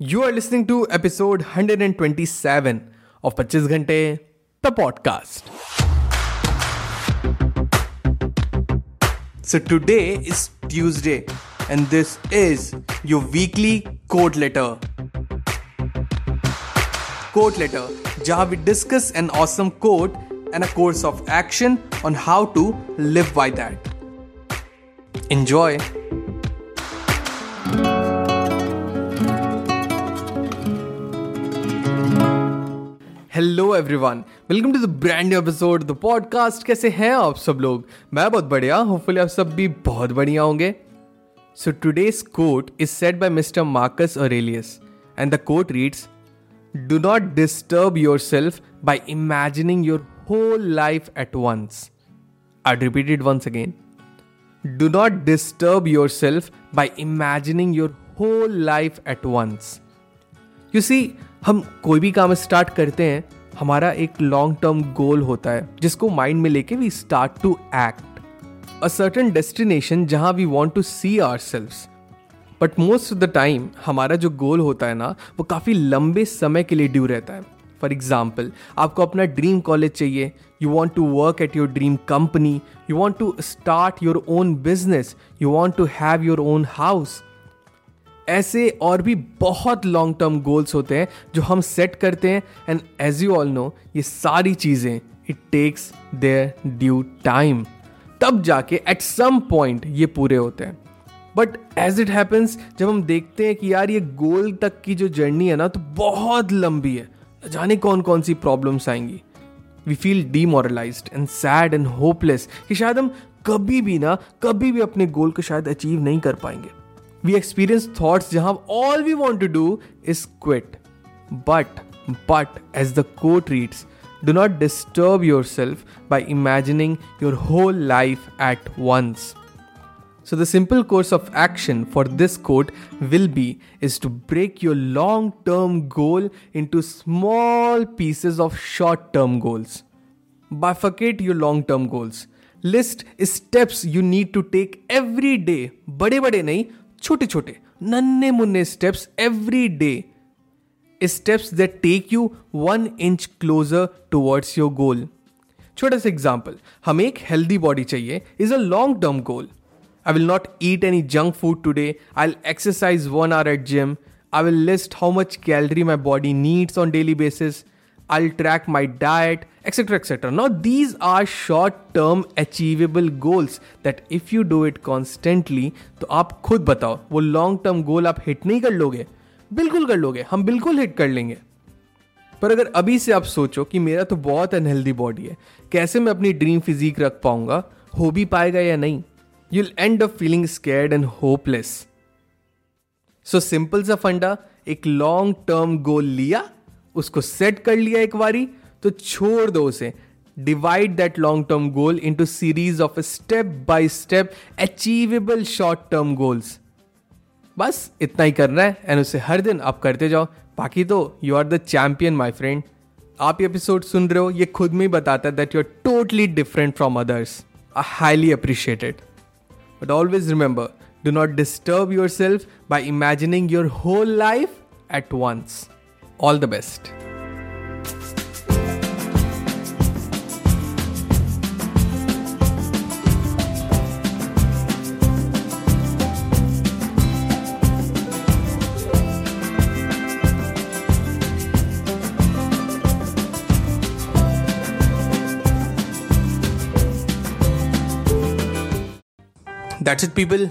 You are listening to episode 127 of 25 Ghante, the podcast. So today is Tuesday and this is your weekly quote letter. Quote letter, जहां we discuss an awesome quote and a course of action on how to live by that. Enjoy! Hello everyone welcome to the brand episode the podcast कैसे हैं आप सब लोग? मैं बहुत बढ़िया hopefully आप सब भी बहुत बढ़िया होंगे। So today's quote is set by mister Marcus Aurelius and the quote reads do not disturb yourself by imagining your whole life at once I repeat it once again do not disturb yourself by imagining your whole life at once you see हम कोई भी काम start करते हैं, हमारा एक long term गोल होता है, जिसको माइंड में लेके we start to act a certain destination जहाँ we want to see ourselves but most of the time हमारा जो गोल होता है ना, वो काफ़ी लंबे समय के लिए ड्यू रहता है. फॉर एग्ज़ाम्पल आपको अपना ड्रीम कॉलेज चाहिए. You want to work at your dream company you want to start your own business you want to have your own house ऐसे और भी बहुत लॉन्ग टर्म गोल्स होते हैं जो हम सेट करते हैं and as you all know ये सारी चीज़ें it takes their due time तब जाके एट सम पॉइंट ये पूरे होते हैं. बट एज इट हैपन्स जब हम देखते हैं कि यार ये गोल तक की जो जर्नी है ना तो बहुत लंबी है। जाने कौन कौन सी प्रॉब्लम्स आएँगी। We feel demoralize and sad and hopeless कि शायद हम कभी भी ना, कभी भी अपने गोल को शायद अचीव नहीं कर पाएँगे। we experience thoughts jahan all we want to do is quit. But, but, as the quote reads, do not disturb yourself by imagining your whole life at once. So the simple course of action for this quote will be is to break your long-term goal into small pieces of short-term goals. Bifurcate your long-term goals. List steps you need to take every day. बड़े बड़े नहीं छोटे छोटे नन्हे मुन्ने steps every day steps that take you one inch closer towards your goal छोटा सा example हमें एक हेल्दी बॉडी चाहिए is a long term goal I will not eat any junk food today I will exercise one hour at gym I will list how much calorie my body needs on daily basis I'll track my diet, etc. etc. Now, these are short term achievable goals that if you do it constantly, तो आप खुद बताओ वो long term गोल आप hit नहीं कर लोगे बिल्कुल कर लोगे हम बिल्कुल हिट कर लेंगे पर अगर अभी से आप सोचो कि मेरा तो बहुत अनहेल्दी बॉडी है कैसे मैं अपनी ड्रीम फिजिक रख पाऊँगा हो भी पाएगा या नहीं you end up feeling scared and hopeless so simple सा फंडा एक लॉन्ग टर्म गोल लिया उसको सेट कर लिया एक बारी तो छोड़ दो उसे। Divide that long term goal into series of step by step achievable short term goals बस इतना ही करना है एंड उसे हर दिन आप करते जाओ। बाकी तो you are the champion my friend आप ये एपिसोड सुन रहे हो, ये खुद में ही बताता है that you are totally different from others I highly appreciated but always remember do not disturb yourself by imagining your whole life at once All the best. That's it, people.